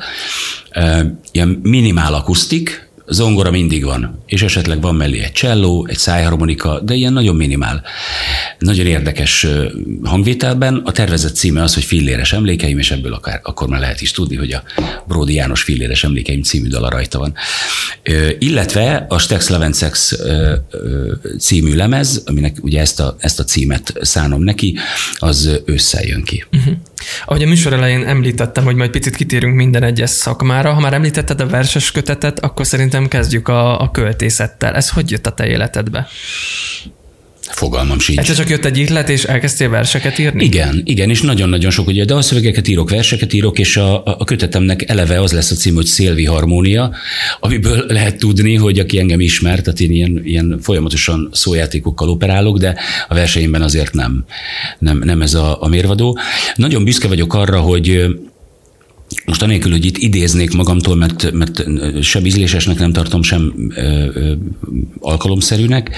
ilyen minimál akusztik, zongora mindig van, és esetleg van mellé egy cselló, egy szájharmonika, de ilyen nagyon minimál. Nagyon érdekes hangvételben. A tervezett címe az, hogy Filléres emlékeim, és ebből akár, akkor már lehet is tudni, hogy a Bródi János Filléres emlékeim című dala rajta van. Illetve a Stex Levensex című lemez, aminek ugye ezt a, ezt a címet szánom neki, az ősszel jön ki. Uh-huh. Ahogy a műsor elején említettem, hogy majd picit kitérünk minden egyes szakmára. Ha már említetted a verses kötetet, akkor szerintem kezdjük a, a költészettel. Ez hogy jött a te életedbe? Fogalmam sincs. Egyszer csak jött egy ihlet, és elkezdtél verseket írni? Igen, igen, és nagyon-nagyon sok, ugye dalszövegeket írok, verseket írok, és a, a kötetemnek eleve az lesz a cím, hogy Szélvi Harmónia, amiből lehet tudni, hogy aki engem ismer, tehát én ilyen, ilyen folyamatosan szójátékokkal operálok, de a verseimben azért nem, nem, nem ez a, a mérvadó. Nagyon büszke vagyok arra, hogy most anélkül, hogy itt idéznék magamtól, mert, mert sem ízlésesnek nem tartom, sem ö, ö, alkalomszerűnek.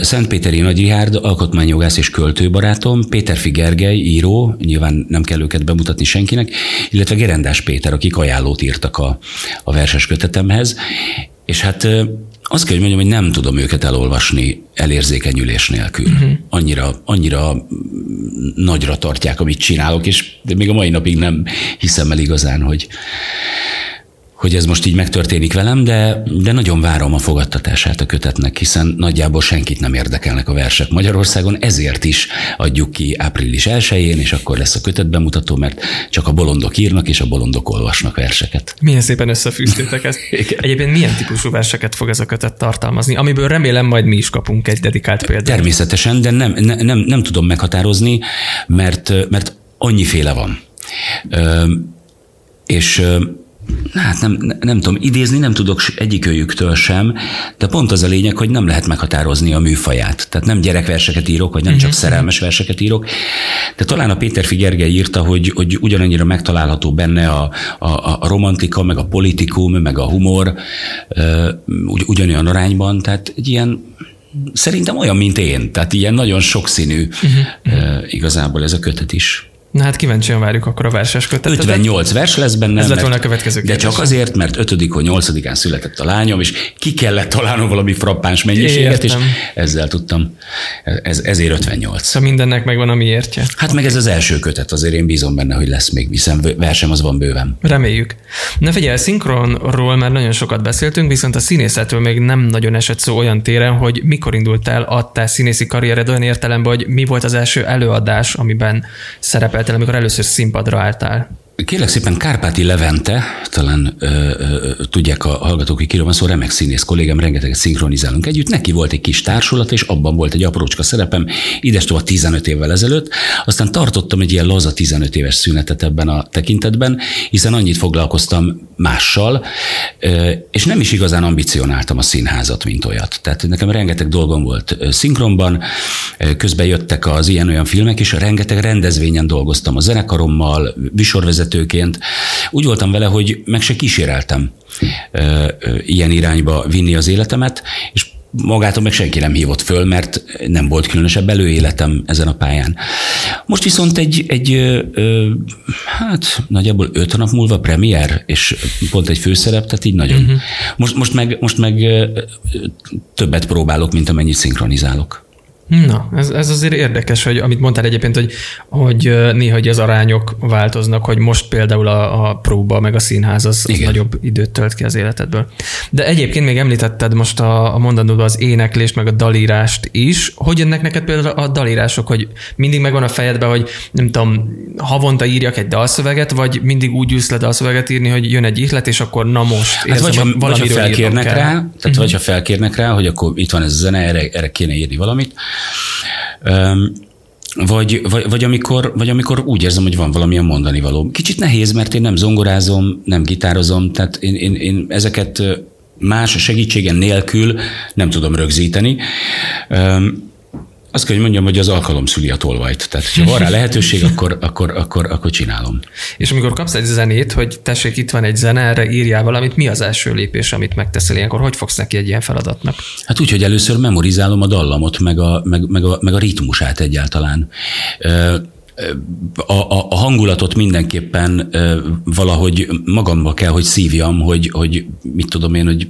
Szentpéteri Nagy Rihárd, alkotmányjogász és költőbarátom, Péter Figergely, író, nyilván nem kell őket bemutatni senkinek, illetve Gerendás Péter, akik ajánlót írtak a, a verses kötetemhez. És hát azt kell, hogy mondjam, hogy nem tudom őket elolvasni elérzékenyülés nélkül. Uh-huh. Annyira, annyira nagyra tartják, amit csinálok, és még a mai napig nem hiszem el igazán, hogy, hogy ez most így megtörténik velem, de, de nagyon várom a fogadtatását a kötetnek, hiszen nagyjából senkit nem érdekelnek a versek Magyarországon, ezért is adjuk ki április 1-én, és akkor lesz a kötet bemutató, mert csak a bolondok írnak, és a bolondok olvasnak verseket. Milyen szépen összefűztétek ezt. Egyébként milyen típusú verseket fog ez a kötet tartalmazni, amiből remélem majd mi is kapunk egy dedikált példát. Természetesen, de nem, nem, nem, nem tudom meghatározni, mert, mert annyiféle van. Ö, és hát nem, nem tudom, idézni nem tudok egyikőjüktől sem, de pont az a lényeg, hogy nem lehet meghatározni a műfaját. Tehát nem gyerekverseket írok, vagy nem csak uh-huh. szerelmes verseket írok. De talán a Péter Figyergely írta, hogy, hogy ugyanannyira megtalálható benne a, a, a romantika, meg a politikum, meg a humor, ugy, ugyanolyan arányban. Tehát egy ilyen szerintem olyan, mint én. Tehát ilyen nagyon sokszínű uh-huh. igazából ez a kötet is. Na hát kíváncsian várjuk akkor a verses kötetet. 58 vers lesz benne. Ez lett volna a következő kérdés. De csak azért, mert 5 8-án született a lányom, és ki kellett találnom valami frappáns mennyiséget, Értem. és ezzel tudtam. Ez, ezért 58. Szóval mindennek megvan a miértje. Hát okay. meg ez az első kötet, azért én bízom benne, hogy lesz még, hiszen versem az van bőven. Reméljük. Na figyelj, szinkronról már nagyon sokat beszéltünk, viszont a színészetről még nem nagyon esett szó olyan téren, hogy mikor indult el a te színészi karriered olyan értelemben, hogy mi volt az első előadás, amiben szerepel szerepeltél, amikor először színpadra álltál? Kérlek szépen Kárpáti Levente, talán ö, ö, tudják a hallgatók, hogy kiről van szó, remek színész kollégám, rengeteget szinkronizálunk együtt. Neki volt egy kis társulat, és abban volt egy aprócska szerepem, idestova 15 évvel ezelőtt. Aztán tartottam egy ilyen laza 15 éves szünetet ebben a tekintetben, hiszen annyit foglalkoztam mással, ö, és nem is igazán ambicionáltam a színházat, mint olyat. Tehát nekem rengeteg dolgom volt szinkronban, közben jöttek az ilyen-olyan filmek, és rengeteg rendezvényen dolgoztam a zenekarommal, visorvezető vezetőként úgy voltam vele, hogy meg se kíséreltem ilyen irányba vinni az életemet, és magától meg senki nem hívott föl, mert nem volt különösebb előéletem ezen a pályán. Most viszont egy, egy ö, hát nagyjából öt nap múlva premier, és pont egy főszerep, tehát így nagyon. Uh-huh. Most, most, meg, most meg többet próbálok, mint amennyit szinkronizálok. Na, ez, ez azért érdekes, hogy amit mondtál egyébként, hogy, hogy néha hogy az arányok változnak, hogy most például a, a próba meg a színház az, az nagyobb időt tölt ki az életedből. De egyébként még említetted most a, a mondanóban az éneklést, meg a dalírást is. Hogy jönnek neked például a dalírások, hogy mindig megvan a fejedben, hogy nem tudom, havonta írjak egy dalszöveget, vagy mindig úgy ülsz le dalszöveget írni, hogy jön egy ihlet, és akkor na most. Hát vagy, ha, vagy ha felkérnek rá, tehát uh-huh. vagy ha felkérnek rá, hogy akkor itt van ez a zene, erre, erre kéne írni valamit, vagy, vagy, vagy, amikor, vagy amikor úgy érzem, hogy van valamilyen mondani való. Kicsit nehéz, mert én nem zongorázom, nem gitározom, tehát én, én, én ezeket más segítségen nélkül nem tudom rögzíteni. Azt kell, hogy mondjam, hogy az alkalom szüli a tolvajt. Tehát, ha van rá lehetőség, akkor, akkor, akkor, akkor csinálom. És amikor kapsz egy zenét, hogy tessék, itt van egy zene, erre írjál valamit, mi az első lépés, amit megteszel ilyenkor? Hogy fogsz neki egy ilyen feladatnak? Hát úgy, hogy először memorizálom a dallamot, meg a, meg, meg a, meg a ritmusát egyáltalán a, a, a hangulatot mindenképpen valahogy magamba kell, hogy szívjam, hogy, hogy mit tudom én, hogy,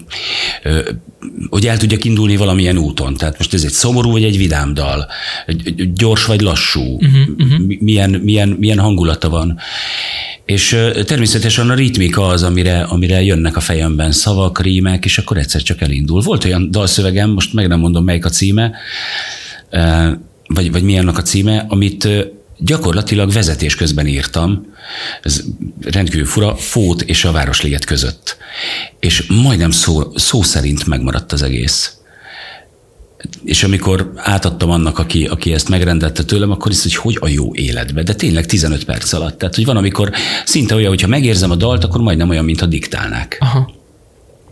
hogy el tudjak indulni valamilyen úton. Tehát most ez egy szomorú vagy egy vidám dal, gyors vagy lassú, uh-huh, uh-huh. Milyen, milyen, milyen hangulata van. És természetesen a ritmika az, amire, amire jönnek a fejemben szavak, rímek, és akkor egyszer csak elindul. Volt olyan dalszövegem, most meg nem mondom, melyik a címe, vagy, vagy milyennek a címe, amit gyakorlatilag vezetés közben írtam, ez rendkívül fura, Fót és a Városliget között. És majdnem szó, szó szerint megmaradt az egész. és amikor átadtam annak, aki, aki ezt megrendette tőlem, akkor is, hogy hogy a jó életbe. De tényleg 15 perc alatt. Tehát, hogy van, amikor szinte olyan, hogyha megérzem a dalt, akkor majdnem olyan, mintha diktálnák. Aha.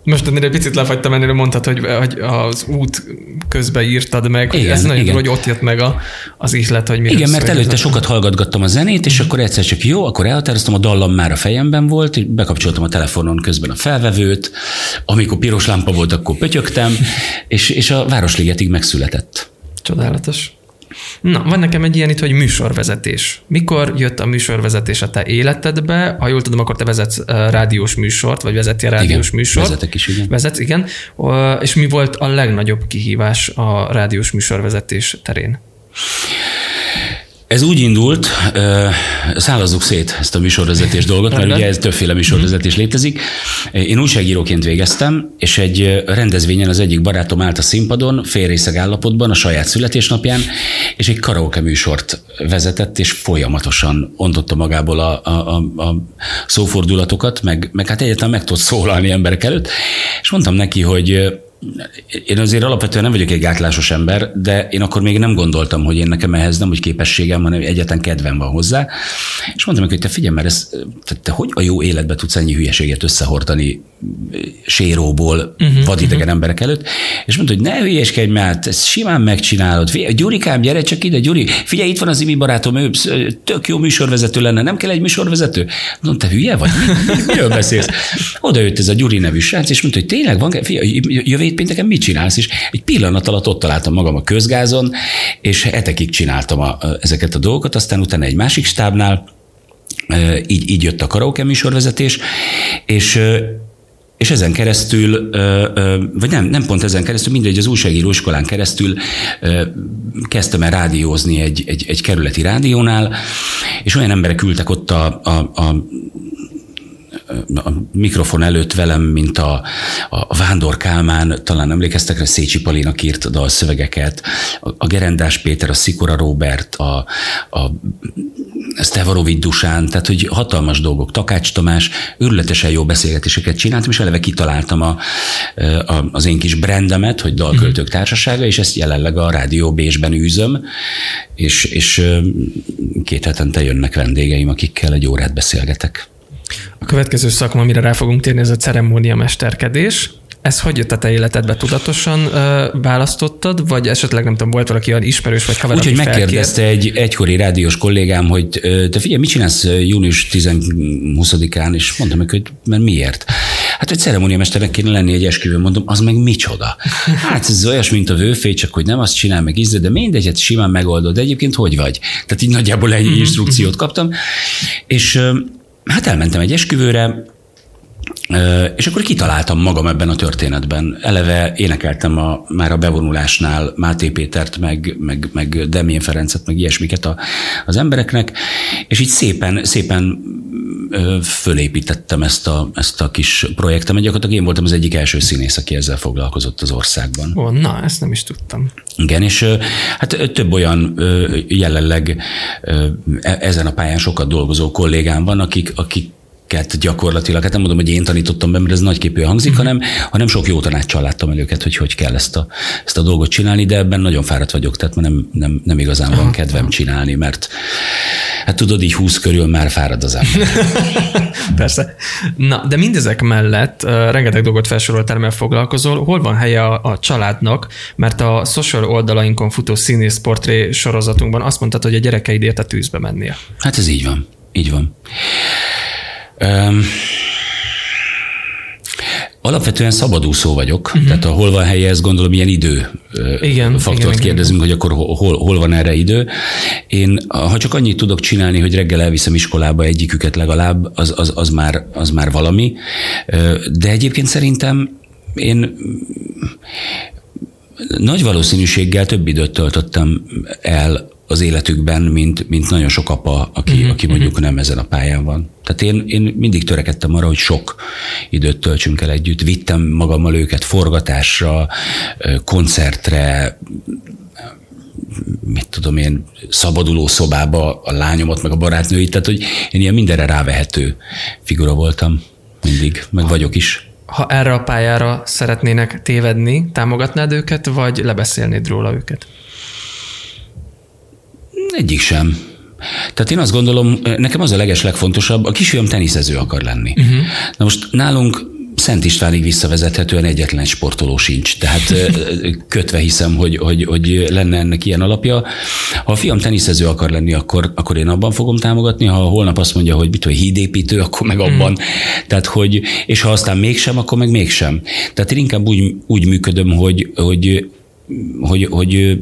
Most ennél egy picit lefagytam, ennél mondtad, hogy, hogy az út közben írtad meg, igen, ez nagyon igen. hogy ott jött meg a, az ihlet, hogy mi Igen, mert előtte sokat hallgatgattam a zenét, és akkor egyszer csak jó, akkor elhatároztam, a dallam már a fejemben volt, és bekapcsoltam a telefonon közben a felvevőt, amikor piros lámpa volt, akkor pötyögtem, és, és a Városligetig megszületett. Csodálatos. Na, van nekem egy ilyen itt, hogy műsorvezetés. Mikor jött a műsorvezetés a te életedbe? Ha jól tudom, akkor te vezetsz rádiós műsort, vagy vezeti a rádiós igen, műsort. vezetek is, igen. Vezetsz, igen. És mi volt a legnagyobb kihívás a rádiós műsorvezetés terén? Ez úgy indult, szállazzuk szét ezt a műsorvezetés dolgot, mert ugye ez többféle műsorvezetés létezik. Én újságíróként végeztem, és egy rendezvényen az egyik barátom állt a színpadon, félrészeg állapotban, a saját születésnapján, és egy karaoke műsort vezetett, és folyamatosan ontotta magából a, a, a, a szófordulatokat, meg, meg hát egyáltalán meg tudott szólalni emberek előtt, és mondtam neki, hogy én azért alapvetően nem vagyok egy gátlásos ember, de én akkor még nem gondoltam, hogy én nekem ehhez nem hogy képességem, hanem egyetlen kedvem van hozzá. És mondtam neki, hogy te figyelj, mert ez, te, te hogy a jó életbe tudsz ennyi hülyeséget összehordani séróból uh-huh, vadidegen uh-huh. emberek előtt, és mondta, hogy ne hülyeskedj már, ezt simán megcsinálod. Figyelj, Gyurikám, gyere csak ide, Gyuri, figyelj, itt van az imi barátom, ő tök jó műsorvezető lenne, nem kell egy műsorvezető? Mondom, te hülye vagy? Mi, mi, miről beszélsz? Oda jött ez a Gyuri nevű srác, és mondta, hogy tényleg van, figyelj, jövő pénteken mit csinálsz? És egy pillanat alatt ott találtam magam a közgázon, és hetekig csináltam a, ezeket a dolgokat, aztán utána egy másik stábnál, így, így jött a karaoke műsorvezetés, és és ezen keresztül, vagy nem, nem pont ezen keresztül, mindegy, az újságíró iskolán keresztül kezdtem el rádiózni egy, egy, egy kerületi rádiónál, és olyan emberek ültek ott a, a, a a mikrofon előtt velem, mint a, a Vándor Kálmán, talán emlékeztek rá, Szécsi Palinak írt a dalszövegeket, a, a Gerendás Péter, a Szikora Robert, a, a Stevarovic Dusán, tehát hogy hatalmas dolgok, Takács Tamás, őrületesen jó beszélgetéseket csináltam, és eleve kitaláltam a, a, az én kis brandemet, hogy Dalköltők Társasága, és ezt jelenleg a Rádió Bésben űzöm, és, és két hetente jönnek vendégeim, akikkel egy órát beszélgetek. A következő szakma, amire rá fogunk térni, ez a ceremónia mesterkedés. Ez hogy jött a te életedbe? Tudatosan ö, választottad, vagy esetleg nem tudom, volt valaki olyan ismerős vagy haver, Úgyhogy megkérdezte egy egykori rádiós kollégám, hogy te figyelj, mit csinálsz június 10-20-án, és mondtam neki, hogy mert miért? Hát, hogy ceremóniamesternek kéne lenni egy esküvőn, mondom, az meg micsoda? Hát ez olyas, mint a vőfé, csak hogy nem azt csinál meg ízle, de mindegy, hát simán megoldod. De egyébként hogy vagy? Tehát így nagyjából egy mhm, instrukciót kaptam. És hát elmentem egy esküvőre, és akkor kitaláltam magam ebben a történetben. Eleve énekeltem a, már a bevonulásnál Máté Pétert, meg, meg, meg Demén Ferencet, meg ilyesmiket a, az embereknek, és így szépen, szépen fölépítettem ezt a, ezt a kis projektemet. Gyakorlatilag én voltam az egyik első színész, aki ezzel foglalkozott az országban. Ó, na, ezt nem is tudtam. Igen, és hát több olyan jelenleg e, ezen a pályán sokat dolgozó kollégám van, akik, akik őket gyakorlatilag, hát nem mondom, hogy én tanítottam be, mert ez nagyképű hangzik, uh-huh. hanem, hanem sok jó tanácssal láttam el őket, hogy hogy kell ezt a, ezt a dolgot csinálni, de ebben nagyon fáradt vagyok, tehát nem, nem, nem igazán van kedvem csinálni, mert hát tudod, így húsz körül már fárad az ember. Persze. Na, de mindezek mellett uh, rengeteg dolgot felsoroltál, mert foglalkozol. Hol van helye a, a családnak? Mert a social oldalainkon futó színész portré sorozatunkban azt mondtad, hogy a gyerekeid érte tűzbe mennie. Hát ez így van. Így van. Um, Alapvetően szabadúszó vagyok, uh-huh. tehát a hol van helye, ezt gondolom ilyen idő igen, faktort igen, kérdezünk, igen. hogy akkor hol, hol van erre idő. Én, ha csak annyit tudok csinálni, hogy reggel elviszem iskolába egyiküket legalább, az, az, az, már, az már valami. De egyébként szerintem én nagy valószínűséggel több időt töltöttem el az életükben, mint, mint nagyon sok apa, aki, uh-huh, aki mondjuk uh-huh. nem ezen a pályán van. Tehát én, én mindig törekedtem arra, hogy sok időt töltsünk el együtt. Vittem magammal őket forgatásra, koncertre, mit tudom én, szabaduló szobába a lányomat, meg a barátnőit, tehát hogy én ilyen mindenre rávehető figura voltam mindig, meg vagyok is. ha erre a pályára szeretnének tévedni, támogatnád őket, vagy lebeszélnéd róla őket? Egyik sem. Tehát én azt gondolom, nekem az a leges legfontosabb, a kisfiam teniszező akar lenni. Uh-huh. Na most nálunk Szent Istvánig visszavezethetően egyetlen sportoló sincs, tehát kötve hiszem, hogy, hogy, hogy lenne ennek ilyen alapja. Ha a fiam teniszező akar lenni, akkor, akkor én abban fogom támogatni, ha holnap azt mondja, hogy mit hogy hídépítő, akkor meg abban. Mm. Tehát, hogy, és ha aztán mégsem, akkor meg mégsem. Tehát én inkább úgy, úgy működöm, hogy, hogy, hogy, hogy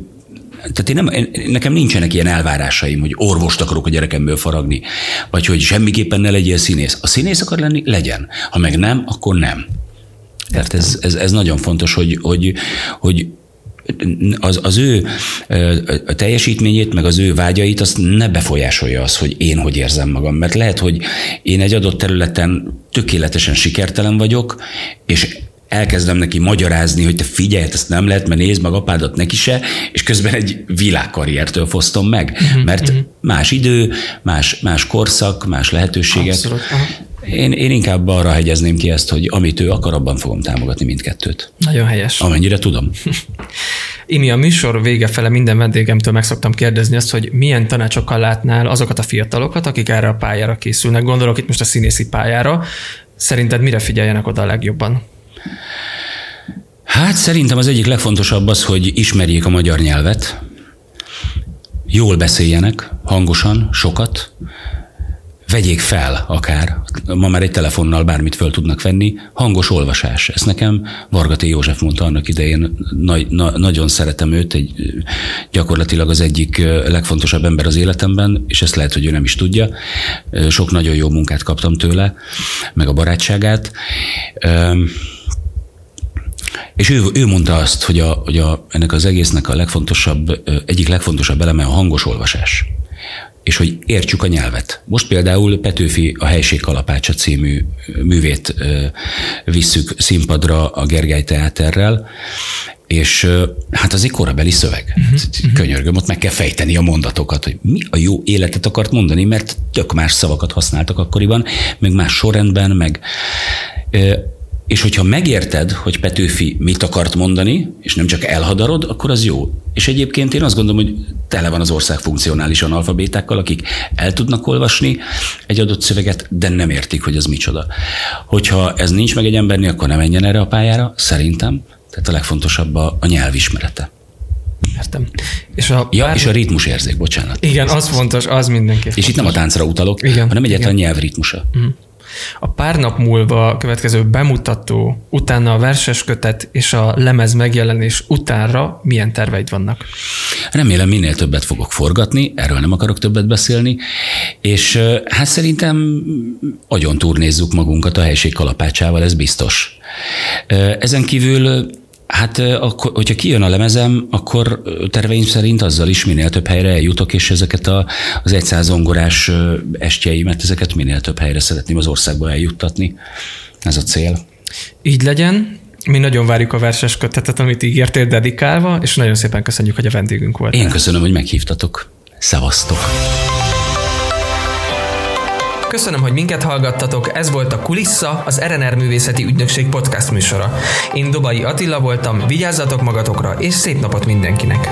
tehát én nem, nekem nincsenek ilyen elvárásaim, hogy orvost akarok a gyerekemből faragni, vagy hogy semmiképpen ne legyél színész. A színész akar lenni, legyen. Ha meg nem, akkor nem. Tehát ez, ez, ez nagyon fontos, hogy, hogy, hogy az, az ő a teljesítményét, meg az ő vágyait, azt ne befolyásolja az, hogy én hogy érzem magam. Mert lehet, hogy én egy adott területen tökéletesen sikertelen vagyok, és elkezdem neki magyarázni, hogy te figyelj, ezt nem lehet, mert nézd meg apádat neki se, és közben egy világkarriertől fosztom meg, uh-huh, mert uh-huh. más idő, más, más korszak, más lehetőségek. Abszolút. Én, én inkább arra hegyezném ki ezt, hogy amit ő akar, abban fogom támogatni mindkettőt. Nagyon helyes. Amennyire tudom. Imi, a műsor vége fele minden vendégemtől meg szoktam kérdezni azt, hogy milyen tanácsokkal látnál azokat a fiatalokat, akik erre a pályára készülnek. Gondolok itt most a színészi pályára. Szerinted mire figyeljenek oda a legjobban? Hát szerintem az egyik legfontosabb az, hogy ismerjék a magyar nyelvet, jól beszéljenek, hangosan, sokat, vegyék fel akár, ma már egy telefonnal bármit föl tudnak venni, hangos olvasás. Ezt nekem Vargaté József mondta annak idején, nagy, na, nagyon szeretem őt, egy, gyakorlatilag az egyik legfontosabb ember az életemben, és ezt lehet, hogy ő nem is tudja. Sok nagyon jó munkát kaptam tőle, meg a barátságát. És ő, ő mondta azt, hogy, a, hogy a, ennek az egésznek a legfontosabb, egyik legfontosabb eleme a hangos olvasás és hogy értsük a nyelvet. Most például Petőfi a Helység Kalapácsa című művét visszük színpadra a Gergely Teáterrel, és hát az egy korabeli szöveg. Uh-huh. Könyörgöm, ott meg kell fejteni a mondatokat, hogy mi a jó életet akart mondani, mert tök más szavakat használtak akkoriban, meg más sorrendben, meg és hogyha megérted, hogy Petőfi mit akart mondani, és nem csak elhadarod, akkor az jó. És egyébként én azt gondolom, hogy tele van az ország funkcionális analfabétákkal, akik el tudnak olvasni egy adott szöveget, de nem értik, hogy az micsoda. Hogyha ez nincs meg egy embernél, akkor nem menjen erre a pályára, szerintem. Tehát a legfontosabb a, a nyelvismerete. Értem. És a, ja, bár... és a ritmus érzék, bocsánat. Igen, az fontos, az mindenki. És fontos. itt nem a táncra utalok, Igen, hanem egyáltalán Igen. nyelvritmusa. Mm. A pár nap múlva következő bemutató, utána a verses kötet és a lemez megjelenés utánra milyen terveid vannak? Remélem minél többet fogok forgatni, erről nem akarok többet beszélni, és hát szerintem agyon turnézzuk magunkat a helység kalapácsával, ez biztos. Ezen kívül Hát, akkor, hogyha kijön a lemezem, akkor terveim szerint azzal is minél több helyre eljutok, és ezeket a, az egyszáz zongorás estjeimet, ezeket minél több helyre szeretném az országba eljuttatni. Ez a cél. Így legyen. Mi nagyon várjuk a verses kötetet, amit ígértél dedikálva, és nagyon szépen köszönjük, hogy a vendégünk volt. Én köszönöm, hogy meghívtatok. Szevasztok! Köszönöm, hogy minket hallgattatok. Ez volt a Kulissa, az RNR Művészeti Ügynökség podcast műsora. Én Dobai Attila voltam, vigyázzatok magatokra, és szép napot mindenkinek!